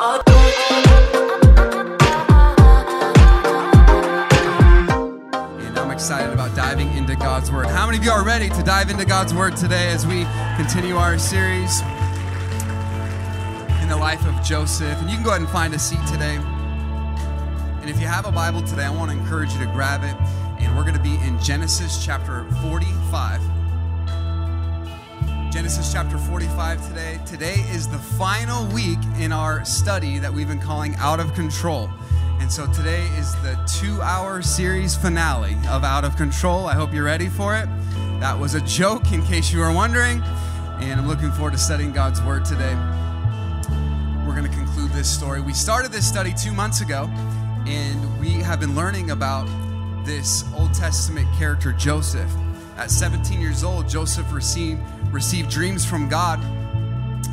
And I'm excited about diving into God's Word. How many of you are ready to dive into God's Word today as we continue our series in the life of Joseph? And you can go ahead and find a seat today. And if you have a Bible today, I want to encourage you to grab it. And we're going to be in Genesis chapter 45. Genesis chapter 45 today. Today is the final week in our study that we've been calling Out of Control. And so today is the two hour series finale of Out of Control. I hope you're ready for it. That was a joke, in case you were wondering. And I'm looking forward to studying God's Word today. We're going to conclude this story. We started this study two months ago, and we have been learning about this Old Testament character, Joseph. At 17 years old, Joseph received, received dreams from God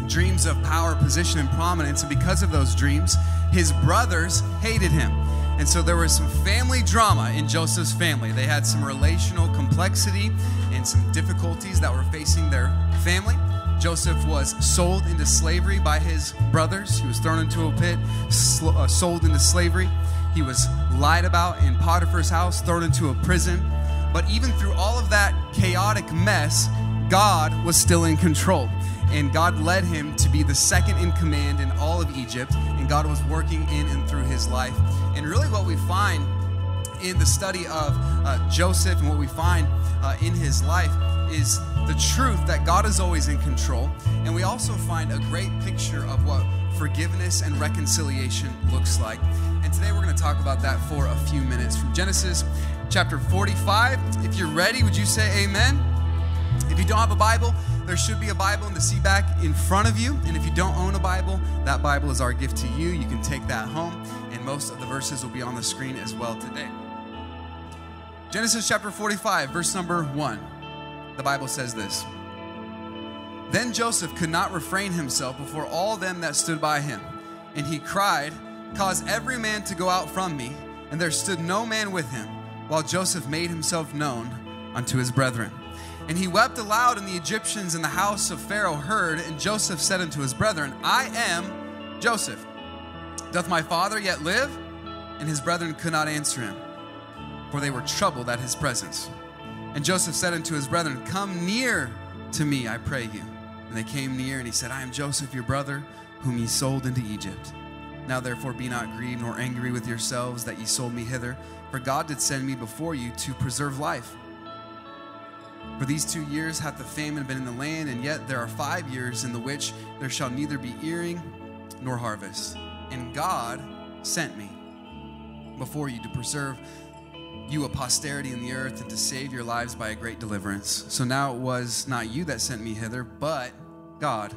dreams of power, position, and prominence. And because of those dreams, his brothers hated him. And so there was some family drama in Joseph's family. They had some relational complexity and some difficulties that were facing their family. Joseph was sold into slavery by his brothers. He was thrown into a pit, sl- uh, sold into slavery. He was lied about in Potiphar's house, thrown into a prison. But even through all of that chaotic mess, God was still in control and God led him to be the second in command in all of Egypt, and God was working in and through his life. And really, what we find in the study of uh, Joseph and what we find uh, in his life is the truth that God is always in control. And we also find a great picture of what forgiveness and reconciliation looks like. And today we're going to talk about that for a few minutes from Genesis chapter 45. If you're ready, would you say amen? If you don't have a Bible, there should be a Bible in the seat back in front of you. And if you don't own a Bible, that Bible is our gift to you. You can take that home, and most of the verses will be on the screen as well today. Genesis chapter 45, verse number 1. The Bible says this Then Joseph could not refrain himself before all them that stood by him, and he cried, Cause every man to go out from me. And there stood no man with him, while Joseph made himself known unto his brethren. And he wept aloud, and the Egyptians in the house of Pharaoh heard. And Joseph said unto his brethren, I am Joseph. Doth my father yet live? And his brethren could not answer him, for they were troubled at his presence. And Joseph said unto his brethren, Come near to me, I pray you. And they came near, and he said, I am Joseph, your brother, whom ye sold into Egypt. Now therefore be not grieved nor angry with yourselves that ye sold me hither, for God did send me before you to preserve life. For these two years hath the famine been in the land, and yet there are five years in the which there shall neither be earing nor harvest. And God sent me before you to preserve you a posterity in the earth and to save your lives by a great deliverance. So now it was not you that sent me hither, but God.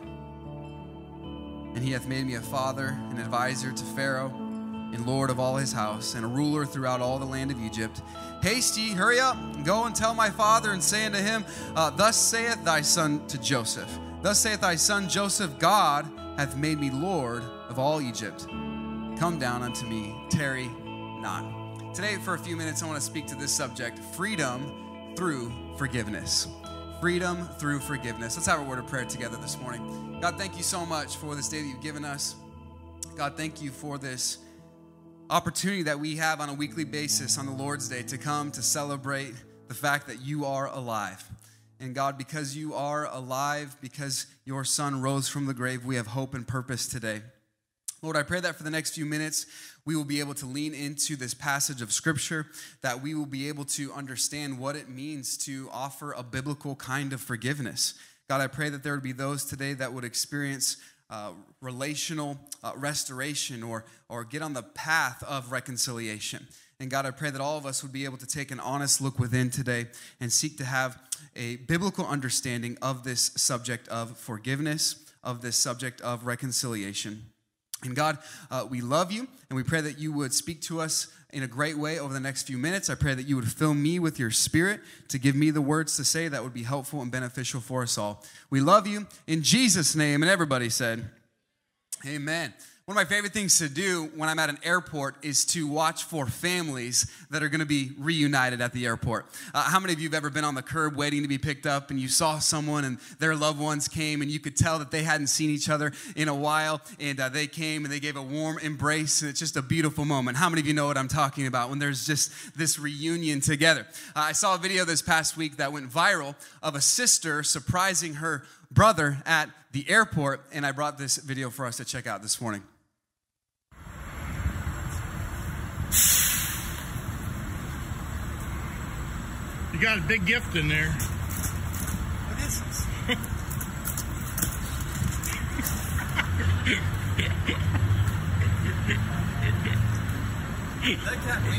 And he hath made me a father, an advisor to Pharaoh, and Lord of all his house, and a ruler throughout all the land of Egypt. Haste ye, hurry up, go and tell my father, and say unto him, uh, Thus saith thy son to Joseph. Thus saith thy son Joseph, God hath made me Lord of all Egypt. Come down unto me, tarry not. Today, for a few minutes, I want to speak to this subject freedom through forgiveness. Freedom through forgiveness. Let's have a word of prayer together this morning. God, thank you so much for this day that you've given us. God, thank you for this opportunity that we have on a weekly basis on the Lord's Day to come to celebrate the fact that you are alive. And God, because you are alive, because your son rose from the grave, we have hope and purpose today. Lord, I pray that for the next few minutes, we will be able to lean into this passage of Scripture, that we will be able to understand what it means to offer a biblical kind of forgiveness. God, I pray that there would be those today that would experience uh, relational uh, restoration or, or get on the path of reconciliation. And God, I pray that all of us would be able to take an honest look within today and seek to have a biblical understanding of this subject of forgiveness, of this subject of reconciliation. And God, uh, we love you, and we pray that you would speak to us in a great way over the next few minutes. I pray that you would fill me with your spirit to give me the words to say that would be helpful and beneficial for us all. We love you in Jesus' name. And everybody said, Amen. One of my favorite things to do when I'm at an airport is to watch for families that are going to be reunited at the airport. Uh, how many of you have ever been on the curb waiting to be picked up and you saw someone and their loved ones came and you could tell that they hadn't seen each other in a while and uh, they came and they gave a warm embrace and it's just a beautiful moment. How many of you know what I'm talking about when there's just this reunion together? Uh, I saw a video this past week that went viral of a sister surprising her brother at the airport, and I brought this video for us to check out this morning. You got a big gift in there. What is this? Look at me.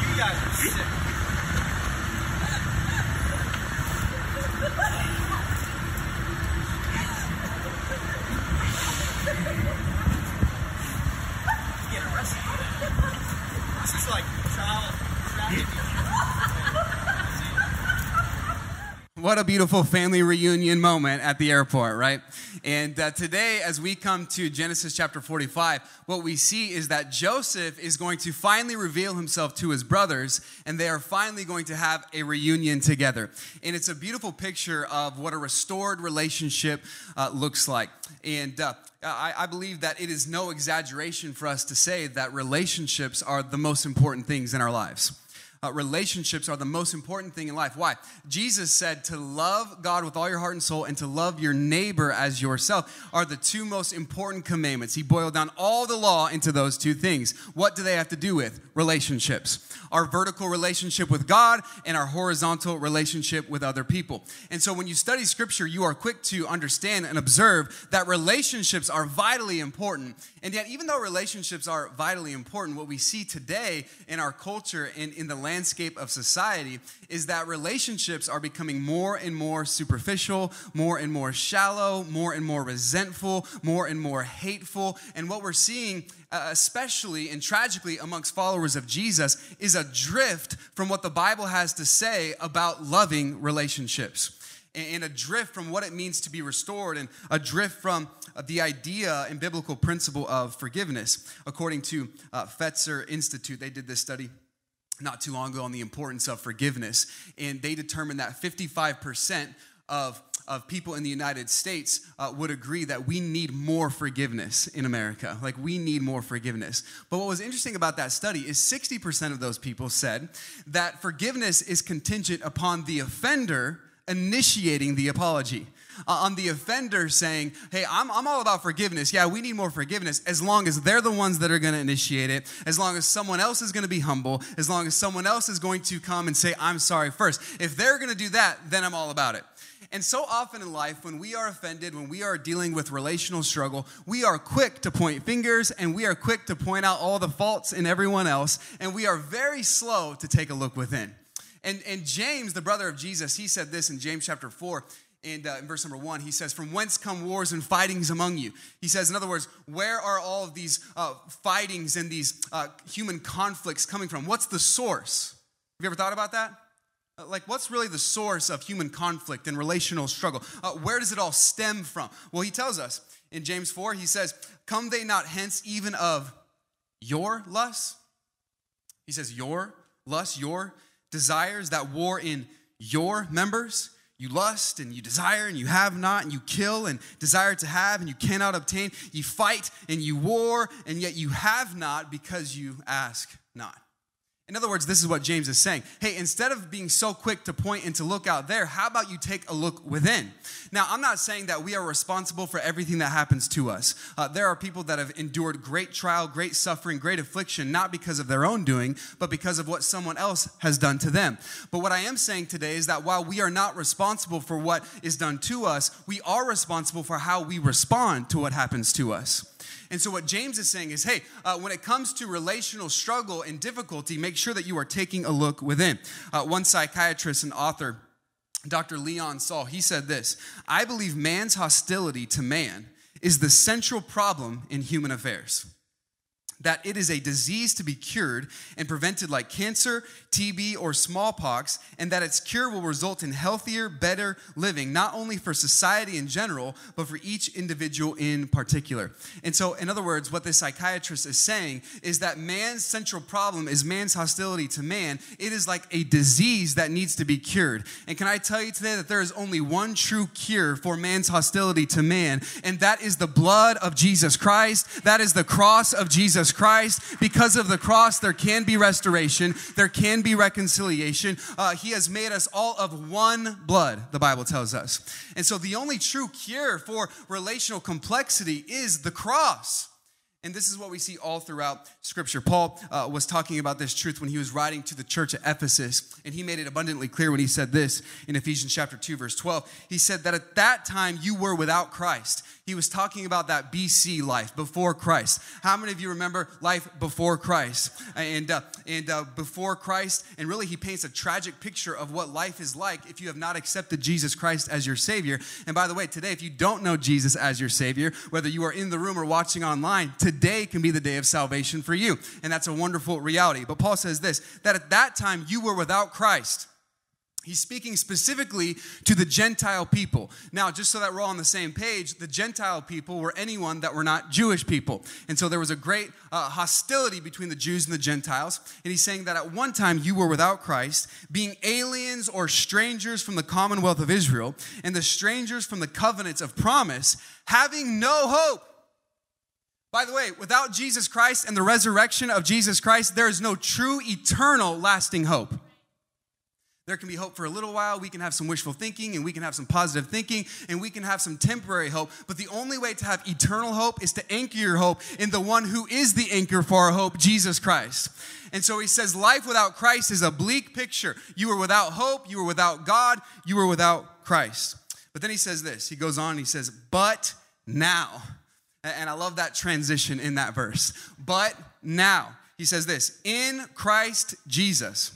You guys are sick. Get arrested for that. This is like child trafficking. What a beautiful family reunion moment at the airport, right? And uh, today, as we come to Genesis chapter 45, what we see is that Joseph is going to finally reveal himself to his brothers, and they are finally going to have a reunion together. And it's a beautiful picture of what a restored relationship uh, looks like. And uh, I, I believe that it is no exaggeration for us to say that relationships are the most important things in our lives. Uh, relationships are the most important thing in life. Why? Jesus said to love God with all your heart and soul and to love your neighbor as yourself are the two most important commandments. He boiled down all the law into those two things. What do they have to do with? Relationships. Our vertical relationship with God and our horizontal relationship with other people. And so when you study scripture, you are quick to understand and observe that relationships are vitally important. And yet, even though relationships are vitally important, what we see today in our culture and in the landscape of society is that relationships are becoming more and more superficial, more and more shallow, more and more resentful, more and more hateful. And what we're seeing, uh, especially and tragically amongst followers of Jesus, is a drift from what the Bible has to say about loving relationships and a drift from what it means to be restored and a drift from uh, the idea and biblical principle of forgiveness. According to uh, Fetzer Institute, they did this study not too long ago on the importance of forgiveness, and they determined that 55% of of people in the United States uh, would agree that we need more forgiveness in America. Like, we need more forgiveness. But what was interesting about that study is 60% of those people said that forgiveness is contingent upon the offender initiating the apology. Uh, on the offender saying, Hey, I'm, I'm all about forgiveness. Yeah, we need more forgiveness as long as they're the ones that are going to initiate it, as long as someone else is going to be humble, as long as someone else is going to come and say, I'm sorry first. If they're going to do that, then I'm all about it. And so often in life, when we are offended, when we are dealing with relational struggle, we are quick to point fingers and we are quick to point out all the faults in everyone else, and we are very slow to take a look within. And, and James, the brother of Jesus, he said this in James chapter 4. And uh, in verse number one, he says, From whence come wars and fightings among you? He says, in other words, where are all of these uh, fightings and these uh, human conflicts coming from? What's the source? Have you ever thought about that? Uh, Like, what's really the source of human conflict and relational struggle? Uh, where does it all stem from? Well, he tells us in James 4, he says, Come they not hence even of your lusts? He says, Your lusts, your desires that war in your members. You lust and you desire and you have not, and you kill and desire to have and you cannot obtain. You fight and you war, and yet you have not because you ask not. In other words, this is what James is saying. Hey, instead of being so quick to point and to look out there, how about you take a look within? Now, I'm not saying that we are responsible for everything that happens to us. Uh, there are people that have endured great trial, great suffering, great affliction, not because of their own doing, but because of what someone else has done to them. But what I am saying today is that while we are not responsible for what is done to us, we are responsible for how we respond to what happens to us. And so, what James is saying is hey, uh, when it comes to relational struggle and difficulty, make sure that you are taking a look within. Uh, one psychiatrist and author, Dr. Leon Saul, he said this I believe man's hostility to man is the central problem in human affairs. That it is a disease to be cured and prevented like cancer, TB, or smallpox, and that its cure will result in healthier, better living, not only for society in general, but for each individual in particular. And so, in other words, what this psychiatrist is saying is that man's central problem is man's hostility to man. It is like a disease that needs to be cured. And can I tell you today that there is only one true cure for man's hostility to man, and that is the blood of Jesus Christ, that is the cross of Jesus Jesus Christ. Because of the cross, there can be restoration, there can be reconciliation. Uh, he has made us all of one blood, the Bible tells us. And so the only true cure for relational complexity is the cross. And this is what we see all throughout Scripture. Paul uh, was talking about this truth when he was writing to the church at Ephesus, and he made it abundantly clear when he said this in Ephesians chapter 2, verse 12. He said that at that time you were without Christ. He was talking about that BC life before Christ. How many of you remember life before Christ? And, uh, and uh, before Christ, and really he paints a tragic picture of what life is like if you have not accepted Jesus Christ as your Savior. And by the way, today, if you don't know Jesus as your Savior, whether you are in the room or watching online, today can be the day of salvation for you. And that's a wonderful reality. But Paul says this that at that time you were without Christ. He's speaking specifically to the Gentile people. Now, just so that we're all on the same page, the Gentile people were anyone that were not Jewish people. And so there was a great uh, hostility between the Jews and the Gentiles. And he's saying that at one time you were without Christ, being aliens or strangers from the commonwealth of Israel, and the strangers from the covenants of promise, having no hope by the way, without Jesus Christ and the resurrection of Jesus Christ, there is no true, eternal, lasting hope. There can be hope for a little while. We can have some wishful thinking and we can have some positive thinking and we can have some temporary hope. But the only way to have eternal hope is to anchor your hope in the one who is the anchor for our hope, Jesus Christ. And so he says, life without Christ is a bleak picture. You were without hope, you were without God, you were without Christ. But then he says this he goes on, he says, but now. And I love that transition in that verse. But now, he says this in Christ Jesus,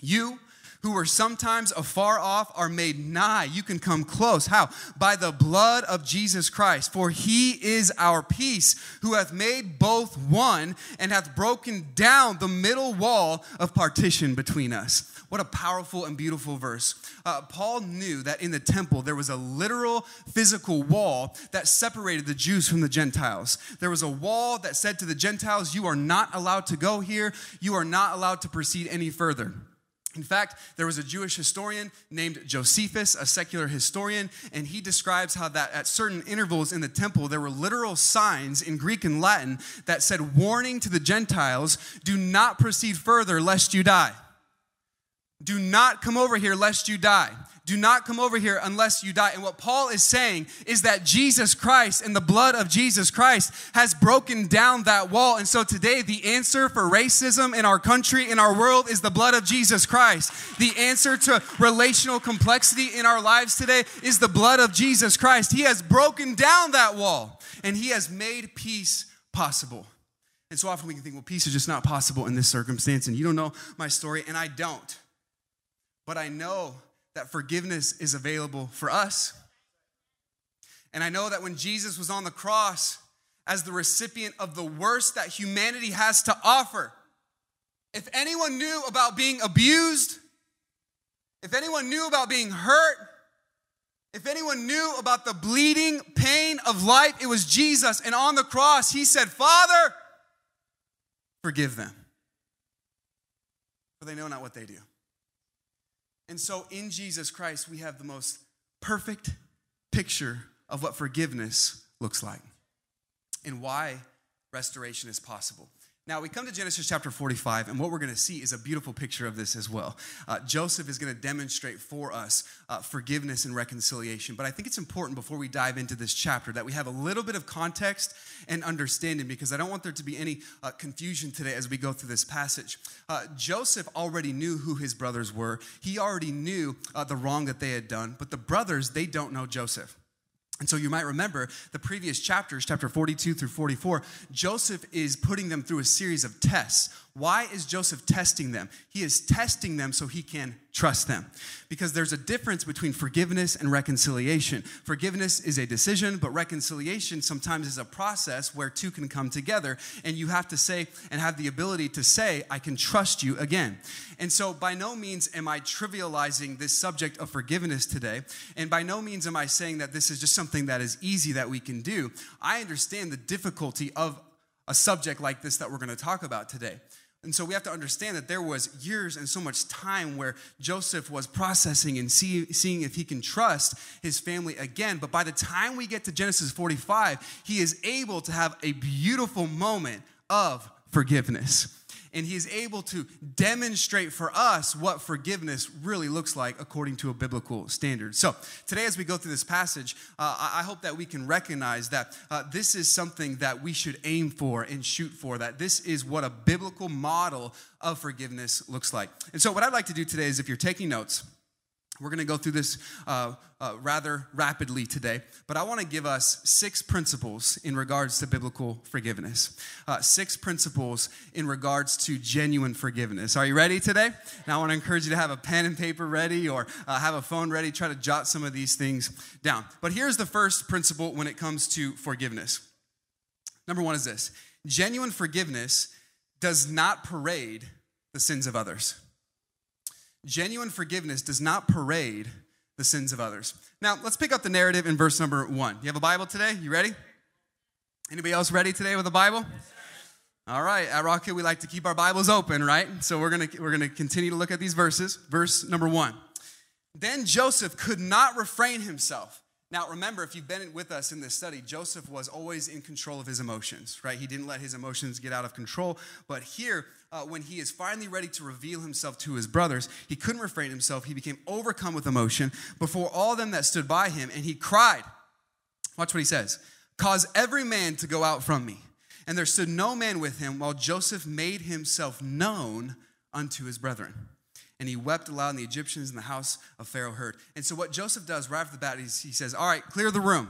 you who were sometimes afar off are made nigh. You can come close. How? By the blood of Jesus Christ. For he is our peace, who hath made both one and hath broken down the middle wall of partition between us. What a powerful and beautiful verse. Uh, Paul knew that in the temple there was a literal physical wall that separated the Jews from the Gentiles. There was a wall that said to the Gentiles, You are not allowed to go here, you are not allowed to proceed any further. In fact, there was a Jewish historian named Josephus, a secular historian, and he describes how that at certain intervals in the temple, there were literal signs in Greek and Latin that said, Warning to the Gentiles, do not proceed further lest you die. Do not come over here lest you die. Do not come over here unless you die. And what Paul is saying is that Jesus Christ and the blood of Jesus Christ has broken down that wall. And so today, the answer for racism in our country, in our world, is the blood of Jesus Christ. The answer to relational complexity in our lives today is the blood of Jesus Christ. He has broken down that wall and he has made peace possible. And so often we can think, well, peace is just not possible in this circumstance. And you don't know my story, and I don't. But I know that forgiveness is available for us. And I know that when Jesus was on the cross as the recipient of the worst that humanity has to offer, if anyone knew about being abused, if anyone knew about being hurt, if anyone knew about the bleeding pain of life, it was Jesus. And on the cross, he said, Father, forgive them, for they know not what they do. And so in Jesus Christ, we have the most perfect picture of what forgiveness looks like and why restoration is possible. Now, we come to Genesis chapter 45, and what we're going to see is a beautiful picture of this as well. Uh, Joseph is going to demonstrate for us uh, forgiveness and reconciliation. But I think it's important before we dive into this chapter that we have a little bit of context and understanding because I don't want there to be any uh, confusion today as we go through this passage. Uh, Joseph already knew who his brothers were, he already knew uh, the wrong that they had done, but the brothers, they don't know Joseph. And so you might remember the previous chapters, chapter 42 through 44, Joseph is putting them through a series of tests. Why is Joseph testing them? He is testing them so he can trust them. Because there's a difference between forgiveness and reconciliation. Forgiveness is a decision, but reconciliation sometimes is a process where two can come together. And you have to say and have the ability to say, I can trust you again. And so, by no means am I trivializing this subject of forgiveness today. And by no means am I saying that this is just something that is easy that we can do. I understand the difficulty of a subject like this that we're going to talk about today. And so we have to understand that there was years and so much time where Joseph was processing and see, seeing if he can trust his family again. But by the time we get to Genesis 45, he is able to have a beautiful moment of forgiveness and he is able to demonstrate for us what forgiveness really looks like according to a biblical standard. So, today, as we go through this passage, uh, I hope that we can recognize that uh, this is something that we should aim for and shoot for, that this is what a biblical model of forgiveness looks like. And so, what I'd like to do today is if you're taking notes, we're going to go through this uh, uh, rather rapidly today, but I want to give us six principles in regards to biblical forgiveness. Uh, six principles in regards to genuine forgiveness. Are you ready today? Now, I want to encourage you to have a pen and paper ready or uh, have a phone ready. Try to jot some of these things down. But here's the first principle when it comes to forgiveness. Number one is this genuine forgiveness does not parade the sins of others. Genuine forgiveness does not parade the sins of others. Now, let's pick up the narrative in verse number one. You have a Bible today? You ready? Anybody else ready today with a Bible? All right, at Rocket, we like to keep our Bibles open, right? So we're gonna we're gonna continue to look at these verses. Verse number one. Then Joseph could not refrain himself now, remember, if you've been with us in this study, Joseph was always in control of his emotions, right? He didn't let his emotions get out of control. But here, uh, when he is finally ready to reveal himself to his brothers, he couldn't refrain himself. He became overcome with emotion before all them that stood by him, and he cried. Watch what he says Cause every man to go out from me. And there stood no man with him while Joseph made himself known unto his brethren and he wept aloud, and the Egyptians in the house of Pharaoh heard. And so, what Joseph does right off the bat, he says, All right, clear the room.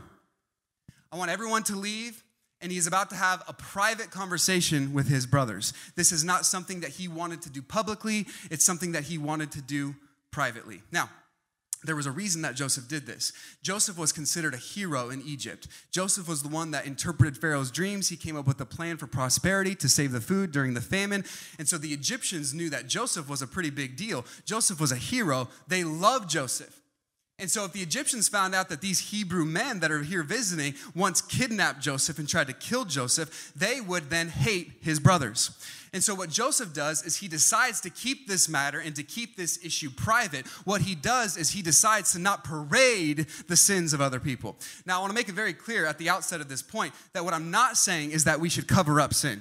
I want everyone to leave. And he's about to have a private conversation with his brothers. This is not something that he wanted to do publicly, it's something that he wanted to do privately. Now, there was a reason that Joseph did this. Joseph was considered a hero in Egypt. Joseph was the one that interpreted Pharaoh's dreams. He came up with a plan for prosperity to save the food during the famine. And so the Egyptians knew that Joseph was a pretty big deal. Joseph was a hero. They loved Joseph. And so, if the Egyptians found out that these Hebrew men that are here visiting once kidnapped Joseph and tried to kill Joseph, they would then hate his brothers. And so, what Joseph does is he decides to keep this matter and to keep this issue private. What he does is he decides to not parade the sins of other people. Now, I want to make it very clear at the outset of this point that what I'm not saying is that we should cover up sin.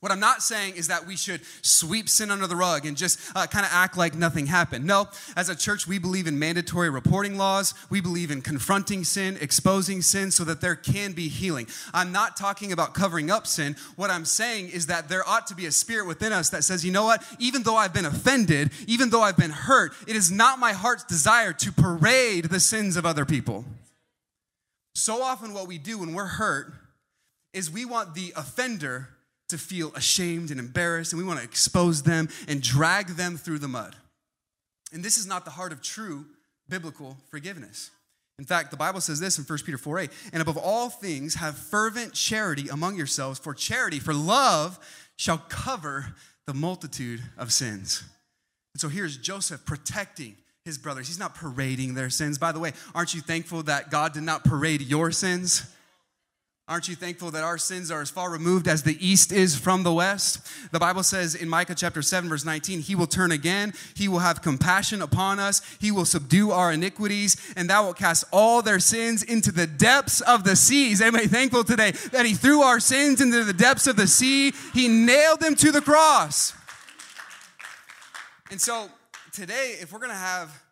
What I'm not saying is that we should sweep sin under the rug and just uh, kind of act like nothing happened. No, as a church, we believe in mandatory reporting laws. We believe in confronting sin, exposing sin so that there can be healing. I'm not talking about covering up sin. What I'm saying is that there ought to be a spirit within us that says, you know what? Even though I've been offended, even though I've been hurt, it is not my heart's desire to parade the sins of other people. So often, what we do when we're hurt is we want the offender to feel ashamed and embarrassed, and we want to expose them and drag them through the mud. And this is not the heart of true biblical forgiveness. In fact, the Bible says this in 1 Peter 4 8, and above all things, have fervent charity among yourselves, for charity, for love shall cover the multitude of sins. And so here's Joseph protecting his brothers. He's not parading their sins. By the way, aren't you thankful that God did not parade your sins? Aren't you thankful that our sins are as far removed as the east is from the west? The Bible says in Micah chapter 7, verse 19, He will turn again, He will have compassion upon us, He will subdue our iniquities, and thou wilt cast all their sins into the depths of the seas. Anybody thankful today that He threw our sins into the depths of the sea? He nailed them to the cross. And so today, if we're gonna have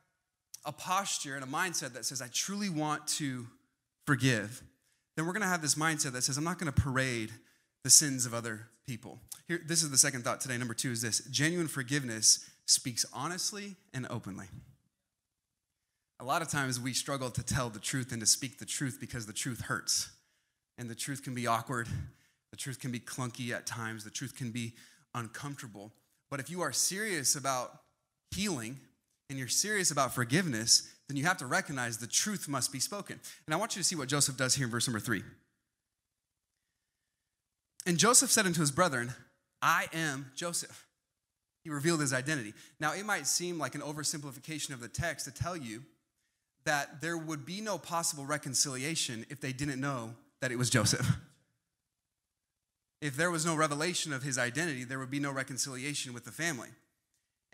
a posture and a mindset that says, I truly want to forgive, then we're going to have this mindset that says, I'm not going to parade the sins of other people. Here, this is the second thought today. Number two is this genuine forgiveness speaks honestly and openly. A lot of times we struggle to tell the truth and to speak the truth because the truth hurts. And the truth can be awkward, the truth can be clunky at times, the truth can be uncomfortable. But if you are serious about healing and you're serious about forgiveness, then you have to recognize the truth must be spoken. And I want you to see what Joseph does here in verse number three. And Joseph said unto his brethren, I am Joseph. He revealed his identity. Now, it might seem like an oversimplification of the text to tell you that there would be no possible reconciliation if they didn't know that it was Joseph. If there was no revelation of his identity, there would be no reconciliation with the family.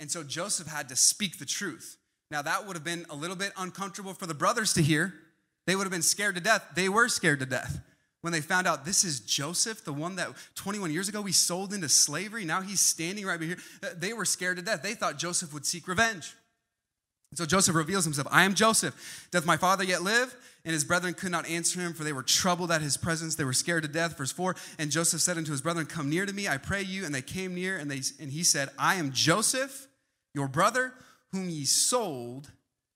And so Joseph had to speak the truth. Now, that would have been a little bit uncomfortable for the brothers to hear. They would have been scared to death. They were scared to death when they found out this is Joseph, the one that 21 years ago we sold into slavery. Now he's standing right here. Uh, they were scared to death. They thought Joseph would seek revenge. So Joseph reveals himself I am Joseph. Doth my father yet live? And his brethren could not answer him, for they were troubled at his presence. They were scared to death. Verse 4 And Joseph said unto his brethren, Come near to me, I pray you. And they came near, and, they, and he said, I am Joseph, your brother, whom ye sold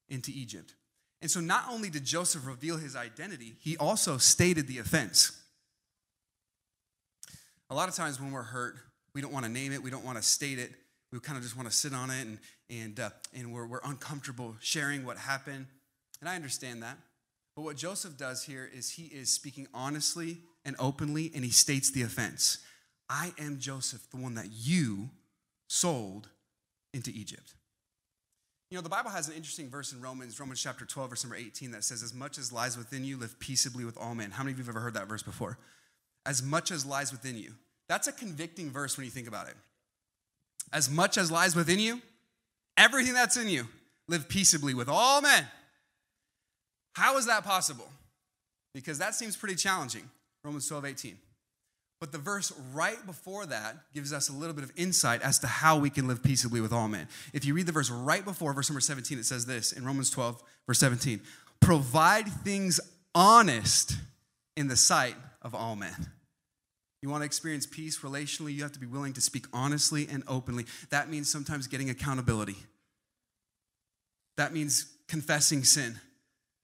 into Egypt. And so not only did Joseph reveal his identity, he also stated the offense. A lot of times when we're hurt, we don't want to name it, we don't want to state it, we kind of just want to sit on it and, and, uh, and we're, we're uncomfortable sharing what happened. And I understand that. But what Joseph does here is he is speaking honestly and openly, and he states the offense I am Joseph, the one that you sold into Egypt. You know, the Bible has an interesting verse in Romans, Romans chapter 12, verse number 18, that says, As much as lies within you, live peaceably with all men. How many of you have ever heard that verse before? As much as lies within you. That's a convicting verse when you think about it. As much as lies within you, everything that's in you, live peaceably with all men. How is that possible? Because that seems pretty challenging. Romans 12, 18. But the verse right before that gives us a little bit of insight as to how we can live peaceably with all men. If you read the verse right before, verse number 17, it says this in Romans 12, verse 17 provide things honest in the sight of all men. You want to experience peace relationally, you have to be willing to speak honestly and openly. That means sometimes getting accountability. That means confessing sin.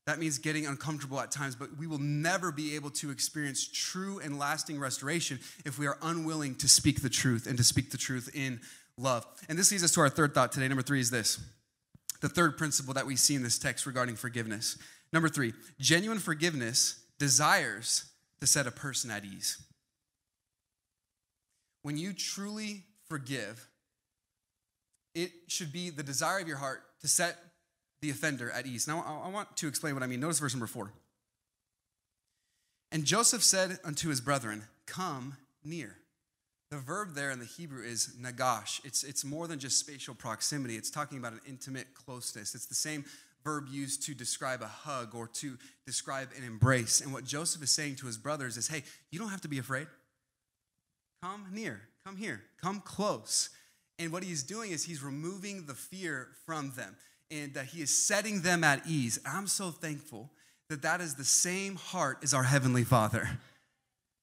That means getting uncomfortable at times, but we will never be able to experience true and lasting restoration if we are unwilling to speak the truth and to speak the truth in love. And this leads us to our third thought today. Number three is this the third principle that we see in this text regarding forgiveness. Number three, genuine forgiveness desires to set a person at ease. When you truly forgive, it should be the desire of your heart to set the offender at ease. Now, I want to explain what I mean. Notice verse number four. And Joseph said unto his brethren, Come near. The verb there in the Hebrew is nagash. It's, it's more than just spatial proximity, it's talking about an intimate closeness. It's the same verb used to describe a hug or to describe an embrace. And what Joseph is saying to his brothers is, Hey, you don't have to be afraid. Come near, come here, come close. And what he's doing is he's removing the fear from them and that He is setting them at ease. I'm so thankful that that is the same heart as our Heavenly Father.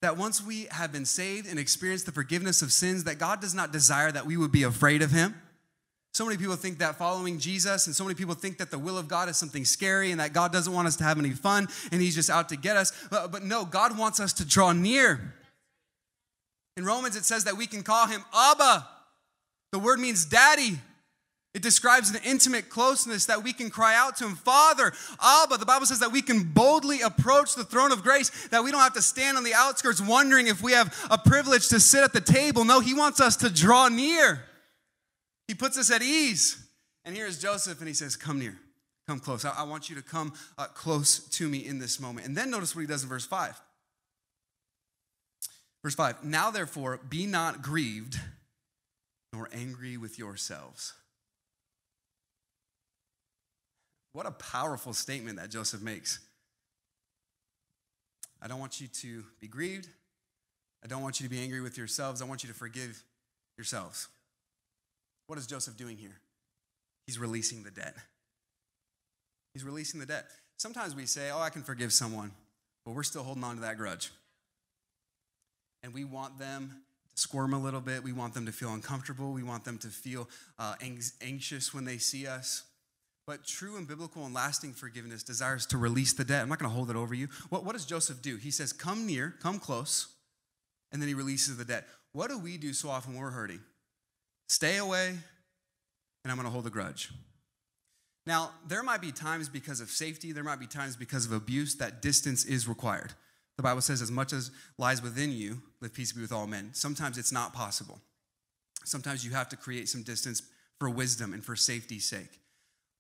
That once we have been saved and experienced the forgiveness of sins, that God does not desire that we would be afraid of Him. So many people think that following Jesus, and so many people think that the will of God is something scary and that God doesn't want us to have any fun and He's just out to get us. But, but no, God wants us to draw near. In Romans, it says that we can call Him Abba. The word means daddy. It describes an intimate closeness that we can cry out to Him, Father, Abba. The Bible says that we can boldly approach the throne of grace, that we don't have to stand on the outskirts wondering if we have a privilege to sit at the table. No, He wants us to draw near. He puts us at ease. And here's Joseph, and he says, Come near, come close. I, I want you to come uh, close to me in this moment. And then notice what he does in verse 5. Verse 5 Now therefore, be not grieved nor angry with yourselves what a powerful statement that Joseph makes. I don't want you to be grieved. I don't want you to be angry with yourselves. I want you to forgive yourselves. What is Joseph doing here? He's releasing the debt. He's releasing the debt. Sometimes we say, Oh, I can forgive someone, but we're still holding on to that grudge. And we want them to squirm a little bit. We want them to feel uncomfortable. We want them to feel uh, anxious when they see us. But true and biblical and lasting forgiveness desires to release the debt. I'm not going to hold it over you. What, what does Joseph do? He says, Come near, come close, and then he releases the debt. What do we do so often when we're hurting? stay away, and I'm going to hold a grudge. Now, there might be times because of safety, there might be times because of abuse that distance is required. The Bible says, as much as lies within you, live peaceably with all men. Sometimes it's not possible. Sometimes you have to create some distance for wisdom and for safety's sake.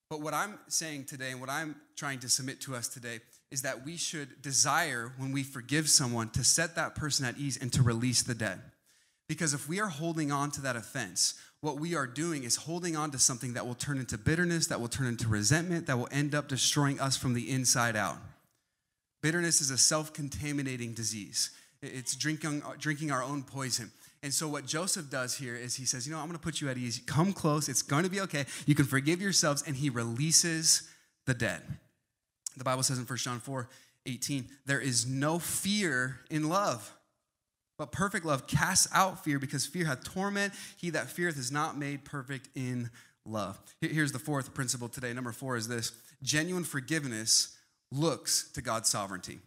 But what I'm saying today and what I'm trying to submit to us today is that we should desire, when we forgive someone, to set that person at ease and to release the dead. Because if we are holding on to that offense, what we are doing is holding on to something that will turn into bitterness, that will turn into resentment, that will end up destroying us from the inside out. Bitterness is a self contaminating disease, it's drinking, drinking our own poison. And so, what Joseph does here is he says, You know, I'm going to put you at ease. Come close. It's going to be okay. You can forgive yourselves. And he releases the dead. The Bible says in 1 John 4 18, there is no fear in love. But perfect love casts out fear because fear hath torment. He that feareth is not made perfect in love. Here's the fourth principle today. Number four is this genuine forgiveness looks to God's sovereignty.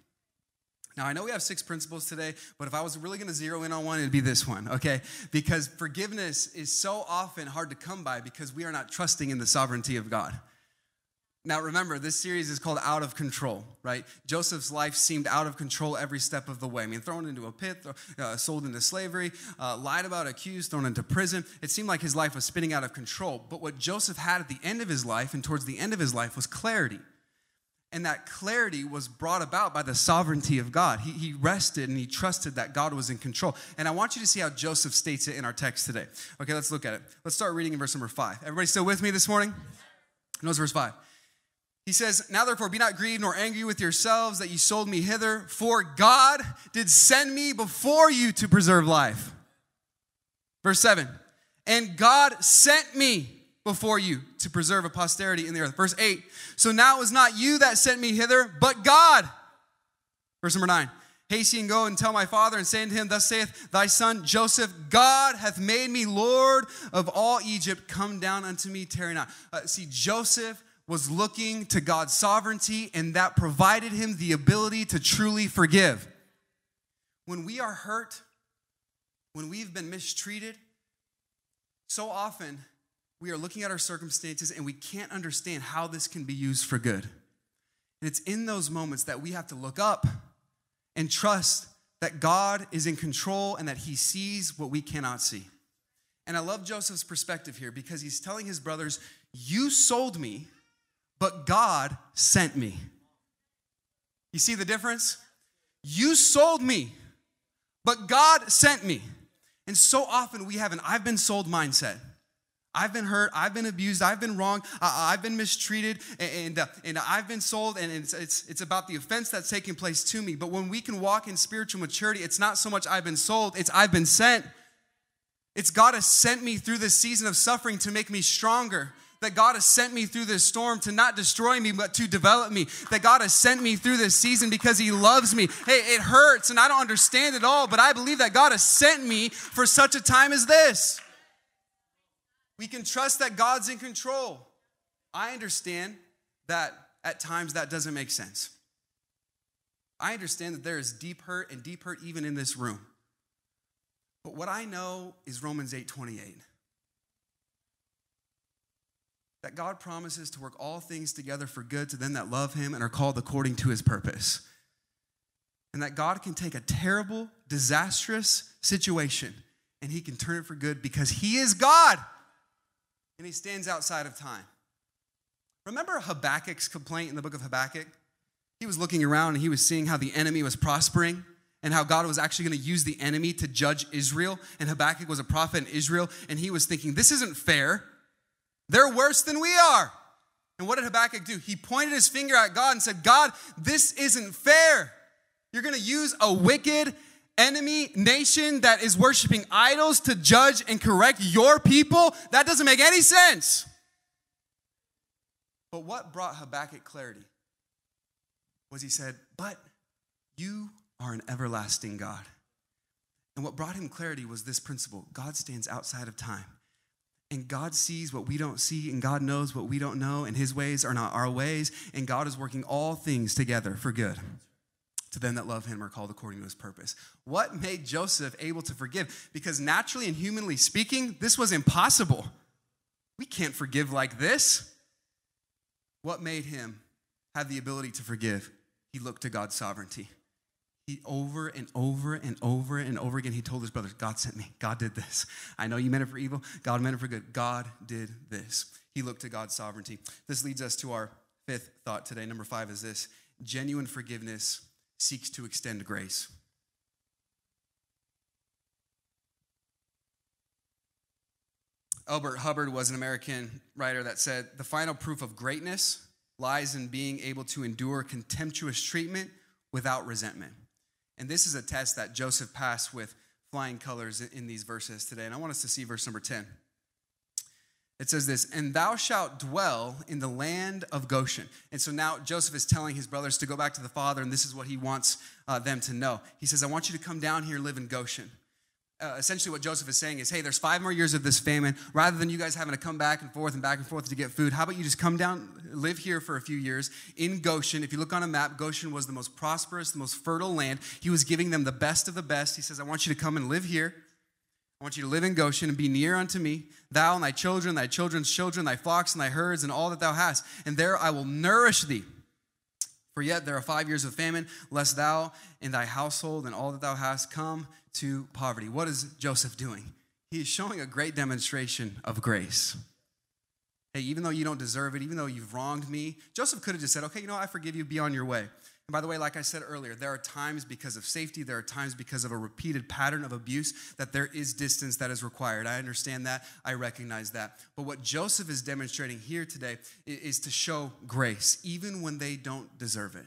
Now, I know we have six principles today, but if I was really going to zero in on one, it'd be this one, okay? Because forgiveness is so often hard to come by because we are not trusting in the sovereignty of God. Now, remember, this series is called Out of Control, right? Joseph's life seemed out of control every step of the way. I mean, thrown into a pit, uh, sold into slavery, uh, lied about, accused, thrown into prison. It seemed like his life was spinning out of control. But what Joseph had at the end of his life and towards the end of his life was clarity. And that clarity was brought about by the sovereignty of God. He, he rested and he trusted that God was in control. And I want you to see how Joseph states it in our text today. Okay, let's look at it. Let's start reading in verse number five. Everybody still with me this morning? Notice verse five. He says, Now therefore be not grieved nor angry with yourselves that ye sold me hither, for God did send me before you to preserve life. Verse 7 And God sent me before you to preserve a posterity in the earth. Verse 8 So now it was not you that sent me hither, but God. Verse number 9 Haste and go and tell my father and say unto him, Thus saith thy son Joseph, God hath made me Lord of all Egypt. Come down unto me, tarry not. Uh, see, Joseph was looking to God's sovereignty, and that provided him the ability to truly forgive. When we are hurt, when we've been mistreated, so often we are looking at our circumstances and we can't understand how this can be used for good. And it's in those moments that we have to look up and trust that God is in control and that he sees what we cannot see. And I love Joseph's perspective here because he's telling his brothers, You sold me, but God sent me. You see the difference? You sold me, but God sent me. And so often we have an I've been sold mindset. I've been hurt, I've been abused, I've been wrong, I've been mistreated, and, uh, and I've been sold, and it's, it's, it's about the offense that's taking place to me. But when we can walk in spiritual maturity, it's not so much I've been sold, it's I've been sent. It's God has sent me through this season of suffering to make me stronger. That God has sent me through this storm to not destroy me, but to develop me. That God has sent me through this season because He loves me. Hey, it hurts and I don't understand it all, but I believe that God has sent me for such a time as this. We can trust that God's in control. I understand that at times that doesn't make sense. I understand that there is deep hurt and deep hurt even in this room. But what I know is Romans 8 28. That God promises to work all things together for good to them that love him and are called according to his purpose. And that God can take a terrible, disastrous situation and he can turn it for good because he is God and he stands outside of time. Remember Habakkuk's complaint in the book of Habakkuk? He was looking around and he was seeing how the enemy was prospering and how God was actually going to use the enemy to judge Israel. And Habakkuk was a prophet in Israel, and he was thinking, This isn't fair. They're worse than we are. And what did Habakkuk do? He pointed his finger at God and said, God, this isn't fair. You're going to use a wicked enemy nation that is worshiping idols to judge and correct your people? That doesn't make any sense. But what brought Habakkuk clarity was he said, But you are an everlasting God. And what brought him clarity was this principle God stands outside of time. And God sees what we don't see, and God knows what we don't know, and his ways are not our ways, and God is working all things together for good. To them that love him are called according to his purpose. What made Joseph able to forgive? Because naturally and humanly speaking, this was impossible. We can't forgive like this. What made him have the ability to forgive? He looked to God's sovereignty. He over and over and over and over again, he told his brothers, God sent me. God did this. I know you meant it for evil. God meant it for good. God did this. He looked to God's sovereignty. This leads us to our fifth thought today. Number five is this genuine forgiveness seeks to extend grace. Elbert Hubbard was an American writer that said the final proof of greatness lies in being able to endure contemptuous treatment without resentment. And this is a test that Joseph passed with flying colors in these verses today. And I want us to see verse number 10. It says this, and thou shalt dwell in the land of Goshen. And so now Joseph is telling his brothers to go back to the father, and this is what he wants uh, them to know. He says, I want you to come down here live in Goshen. Uh, essentially, what Joseph is saying is, hey, there's five more years of this famine. Rather than you guys having to come back and forth and back and forth to get food, how about you just come down, live here for a few years in Goshen? If you look on a map, Goshen was the most prosperous, the most fertile land. He was giving them the best of the best. He says, I want you to come and live here. I want you to live in Goshen and be near unto me, thou and thy children, thy children's children, thy flocks and thy herds, and all that thou hast. And there I will nourish thee. For yet there are five years of famine, lest thou and thy household and all that thou hast come to poverty. What is Joseph doing? He is showing a great demonstration of grace. Hey, even though you don't deserve it, even though you've wronged me, Joseph could have just said, okay, you know, I forgive you, be on your way. And by the way, like I said earlier, there are times because of safety, there are times because of a repeated pattern of abuse that there is distance that is required. I understand that, I recognize that. But what Joseph is demonstrating here today is to show grace, even when they don't deserve it.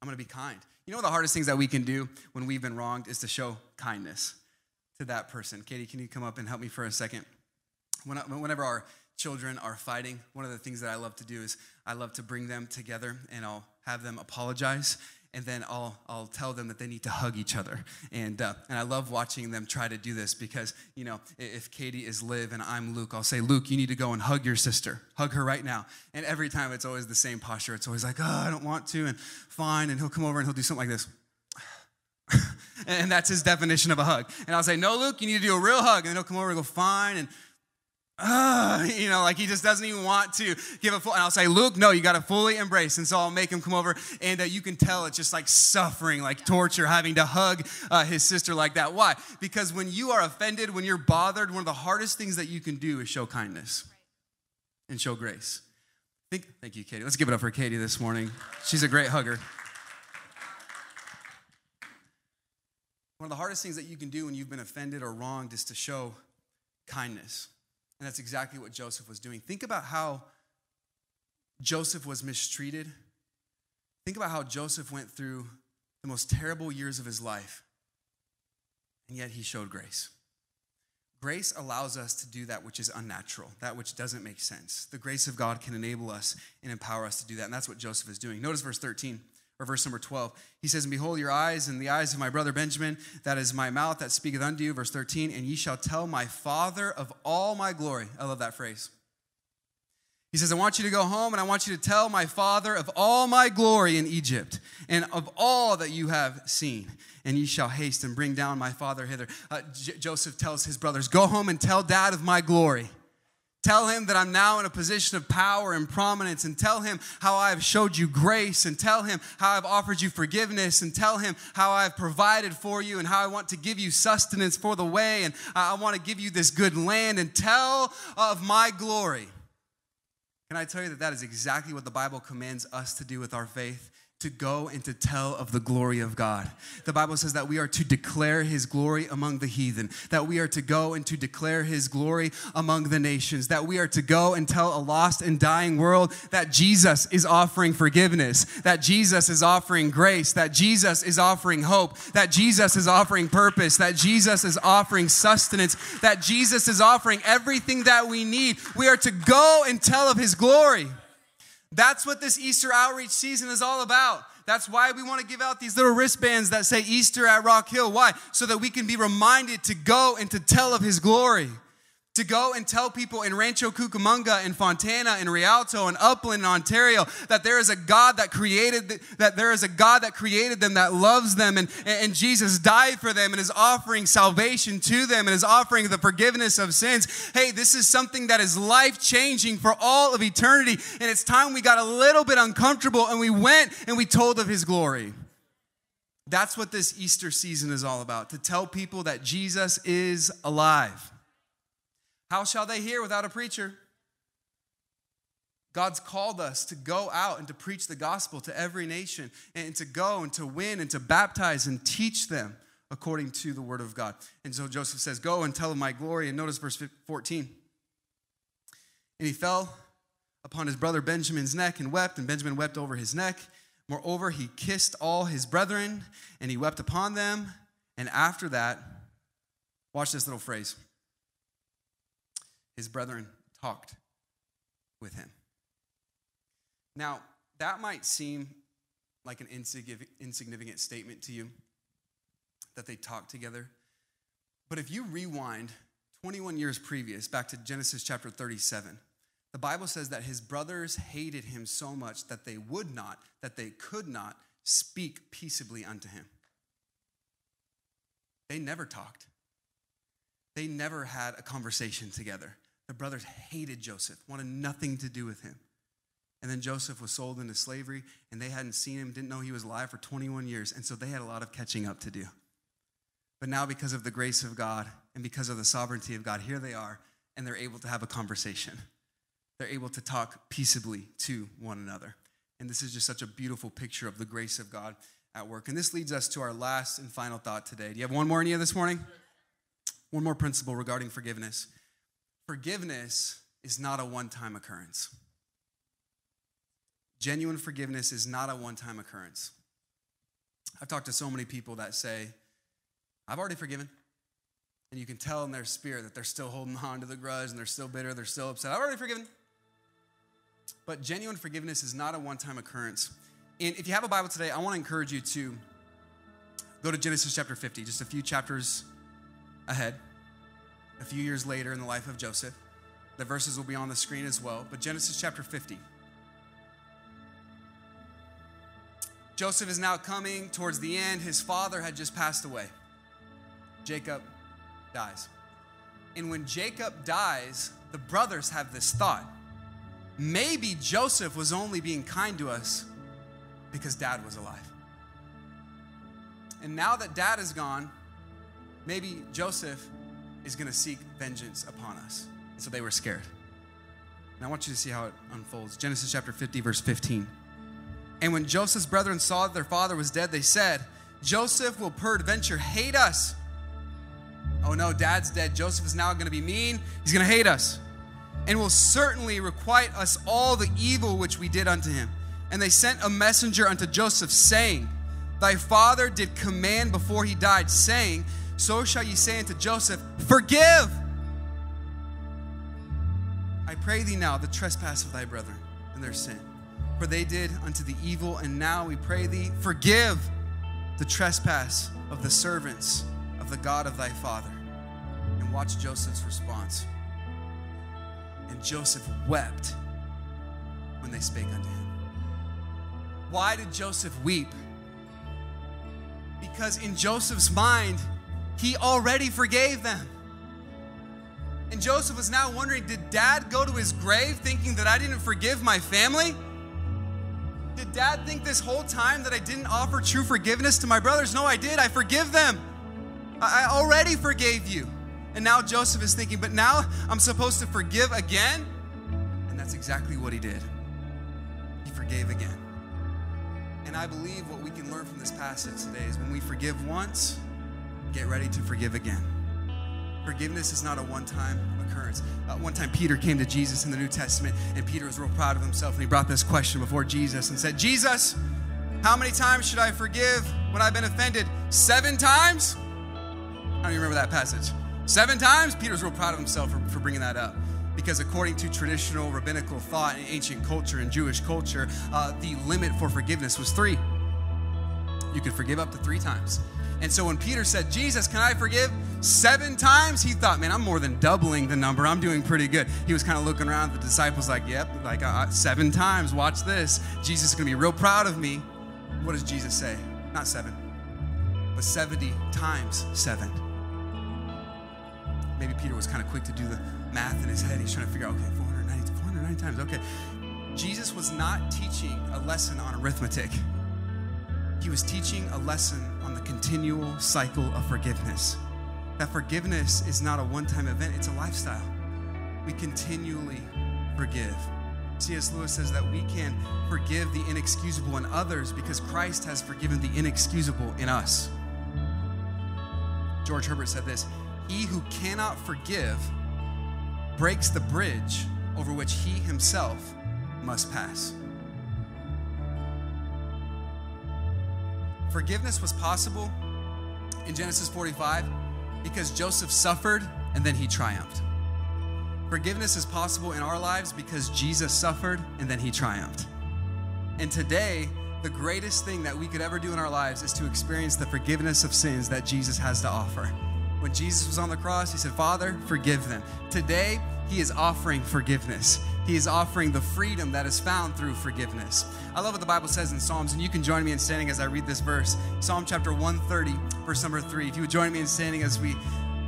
I'm gonna be kind. You know, the hardest things that we can do when we've been wronged is to show kindness to that person. Katie, can you come up and help me for a second? Whenever our children are fighting, one of the things that I love to do is I love to bring them together and I'll have them apologize and then I'll, I'll tell them that they need to hug each other. And, uh, and I love watching them try to do this because, you know, if Katie is Liv and I'm Luke, I'll say, Luke, you need to go and hug your sister. Hug her right now. And every time it's always the same posture. It's always like, oh, I don't want to, and fine. And he'll come over and he'll do something like this. and that's his definition of a hug. And I'll say, no, Luke, you need to do a real hug. And then he'll come over and go, fine. And uh, you know, like he just doesn't even want to give a full. And I'll say, Luke, no, you got to fully embrace. And so I'll make him come over, and uh, you can tell it's just like suffering, like torture, having to hug uh, his sister like that. Why? Because when you are offended, when you're bothered, one of the hardest things that you can do is show kindness and show grace. Think, thank you, Katie. Let's give it up for Katie this morning. She's a great hugger. One of the hardest things that you can do when you've been offended or wronged is to show kindness. And that's exactly what Joseph was doing. Think about how Joseph was mistreated. Think about how Joseph went through the most terrible years of his life, and yet he showed grace. Grace allows us to do that which is unnatural, that which doesn't make sense. The grace of God can enable us and empower us to do that, and that's what Joseph is doing. Notice verse 13 or verse number 12. He says, And behold, your eyes and the eyes of my brother Benjamin, that is my mouth that speaketh unto you. Verse 13, and ye shall tell my father of all my glory. I love that phrase. He says, I want you to go home and I want you to tell my father of all my glory in Egypt and of all that you have seen. And ye shall haste and bring down my father hither. Uh, J- Joseph tells his brothers, Go home and tell dad of my glory. Tell him that I'm now in a position of power and prominence, and tell him how I have showed you grace, and tell him how I've offered you forgiveness, and tell him how I've provided for you, and how I want to give you sustenance for the way, and I want to give you this good land, and tell of my glory. Can I tell you that that is exactly what the Bible commands us to do with our faith? To go and to tell of the glory of God. The Bible says that we are to declare his glory among the heathen, that we are to go and to declare his glory among the nations, that we are to go and tell a lost and dying world that Jesus is offering forgiveness, that Jesus is offering grace, that Jesus is offering hope, that Jesus is offering purpose, that Jesus is offering sustenance, that Jesus is offering everything that we need. We are to go and tell of his glory. That's what this Easter outreach season is all about. That's why we want to give out these little wristbands that say Easter at Rock Hill. Why? So that we can be reminded to go and to tell of His glory. To go and tell people in Rancho Cucamonga and Fontana and Rialto and Upland and Ontario that there is a God that created that there is a God that created them that loves them and, and Jesus died for them and is offering salvation to them and is offering the forgiveness of sins. Hey, this is something that is life changing for all of eternity. And it's time we got a little bit uncomfortable and we went and we told of his glory. That's what this Easter season is all about to tell people that Jesus is alive. How shall they hear without a preacher? God's called us to go out and to preach the gospel to every nation and to go and to win and to baptize and teach them according to the word of God. And so Joseph says, Go and tell of my glory. And notice verse 14. And he fell upon his brother Benjamin's neck and wept, and Benjamin wept over his neck. Moreover, he kissed all his brethren and he wept upon them. And after that, watch this little phrase his brethren talked with him. Now, that might seem like an insignificant statement to you that they talked together. But if you rewind 21 years previous, back to Genesis chapter 37, the Bible says that his brothers hated him so much that they would not, that they could not speak peaceably unto him. They never talked, they never had a conversation together. The brothers hated Joseph, wanted nothing to do with him. And then Joseph was sold into slavery, and they hadn't seen him, didn't know he was alive for 21 years. And so they had a lot of catching up to do. But now, because of the grace of God and because of the sovereignty of God, here they are, and they're able to have a conversation. They're able to talk peaceably to one another. And this is just such a beautiful picture of the grace of God at work. And this leads us to our last and final thought today. Do you have one more in you this morning? One more principle regarding forgiveness. Forgiveness is not a one time occurrence. Genuine forgiveness is not a one time occurrence. I've talked to so many people that say, I've already forgiven. And you can tell in their spirit that they're still holding on to the grudge and they're still bitter, they're still upset. I've already forgiven. But genuine forgiveness is not a one time occurrence. And if you have a Bible today, I want to encourage you to go to Genesis chapter 50, just a few chapters ahead a few years later in the life of Joseph. The verses will be on the screen as well. But Genesis chapter 50. Joseph is now coming towards the end. His father had just passed away. Jacob dies. And when Jacob dies, the brothers have this thought maybe Joseph was only being kind to us because dad was alive. And now that dad is gone, maybe Joseph is going to seek vengeance upon us. So they were scared. And I want you to see how it unfolds. Genesis chapter 50, verse 15. And when Joseph's brethren saw that their father was dead, they said, Joseph will peradventure hate us. Oh no, dad's dead. Joseph is now going to be mean. He's going to hate us and will certainly requite us all the evil which we did unto him. And they sent a messenger unto Joseph, saying, Thy father did command before he died, saying, so shall ye say unto Joseph, Forgive! I pray thee now the trespass of thy brethren and their sin. For they did unto the evil, and now we pray thee, forgive the trespass of the servants of the God of thy father. And watch Joseph's response. And Joseph wept when they spake unto him. Why did Joseph weep? Because in Joseph's mind, he already forgave them. And Joseph was now wondering did dad go to his grave thinking that I didn't forgive my family? Did dad think this whole time that I didn't offer true forgiveness to my brothers? No, I did. I forgive them. I already forgave you. And now Joseph is thinking, but now I'm supposed to forgive again? And that's exactly what he did. He forgave again. And I believe what we can learn from this passage today is when we forgive once, get ready to forgive again. Forgiveness is not a one time occurrence. Uh, one time, Peter came to Jesus in the New Testament, and Peter was real proud of himself, and he brought this question before Jesus and said, Jesus, how many times should I forgive when I've been offended? Seven times? I don't even remember that passage. Seven times? Peter's real proud of himself for, for bringing that up. Because according to traditional rabbinical thought in ancient culture and Jewish culture, uh, the limit for forgiveness was three. You could forgive up to three times. And so when Peter said, Jesus, can I forgive seven times? He thought, man, I'm more than doubling the number. I'm doing pretty good. He was kind of looking around. The disciples, like, yep, like uh, seven times. Watch this. Jesus is going to be real proud of me. What does Jesus say? Not seven, but 70 times seven. Maybe Peter was kind of quick to do the math in his head. He's trying to figure out, okay, 490, 490 times. Okay. Jesus was not teaching a lesson on arithmetic. He was teaching a lesson on the continual cycle of forgiveness. That forgiveness is not a one time event, it's a lifestyle. We continually forgive. C.S. Lewis says that we can forgive the inexcusable in others because Christ has forgiven the inexcusable in us. George Herbert said this He who cannot forgive breaks the bridge over which he himself must pass. Forgiveness was possible in Genesis 45 because Joseph suffered and then he triumphed. Forgiveness is possible in our lives because Jesus suffered and then he triumphed. And today, the greatest thing that we could ever do in our lives is to experience the forgiveness of sins that Jesus has to offer. When Jesus was on the cross, he said, Father, forgive them. Today, he is offering forgiveness. He is offering the freedom that is found through forgiveness. I love what the Bible says in Psalms, and you can join me in standing as I read this verse. Psalm chapter 130, verse number 3. If you would join me in standing as we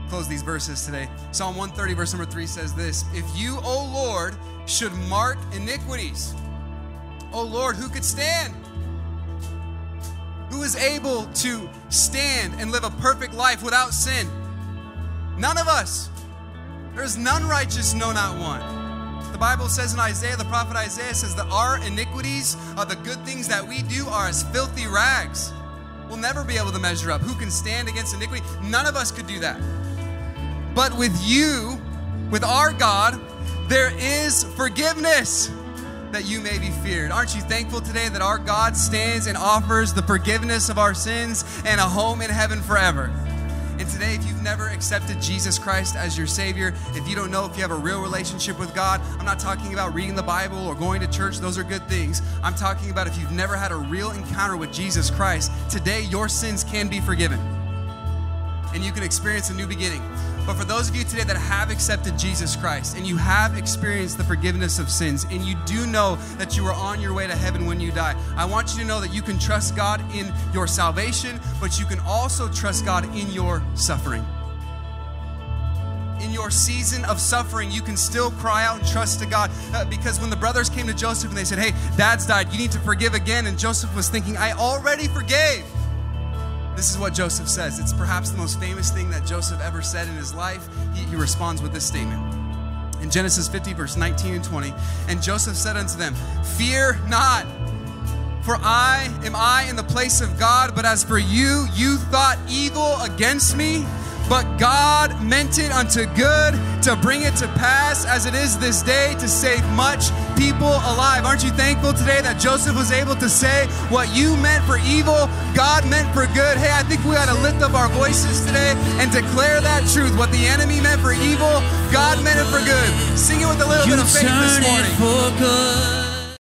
close these verses today. Psalm 130, verse number 3 says this If you, O Lord, should mark iniquities, O Lord, who could stand? Who is able to stand and live a perfect life without sin? None of us. There is none righteous, no, not one. The Bible says in Isaiah, the prophet Isaiah says that our iniquities are the good things that we do are as filthy rags. We'll never be able to measure up. Who can stand against iniquity? None of us could do that. But with you, with our God, there is forgiveness that you may be feared. Aren't you thankful today that our God stands and offers the forgiveness of our sins and a home in heaven forever? And today, if you've never accepted Jesus Christ as your Savior, if you don't know if you have a real relationship with God, I'm not talking about reading the Bible or going to church, those are good things. I'm talking about if you've never had a real encounter with Jesus Christ, today your sins can be forgiven. And you can experience a new beginning. But for those of you today that have accepted Jesus Christ and you have experienced the forgiveness of sins and you do know that you are on your way to heaven when you die, I want you to know that you can trust God in your salvation, but you can also trust God in your suffering. In your season of suffering, you can still cry out and trust to God. Uh, because when the brothers came to Joseph and they said, Hey, dad's died, you need to forgive again. And Joseph was thinking, I already forgave. This is what Joseph says. It's perhaps the most famous thing that Joseph ever said in his life. He, he, responds with this statement in Genesis 50, verse 19 and 20. And Joseph said unto them, Fear not, for I am I in the place of God, but as for you, you thought evil against me but God meant it unto good to bring it to pass as it is this day to save much people alive. Aren't you thankful today that Joseph was able to say what you meant for evil, God meant for good? Hey, I think we ought to lift up our voices today and declare that truth. What the enemy meant for evil, God meant it for good. Sing it with a little you bit of faith this morning.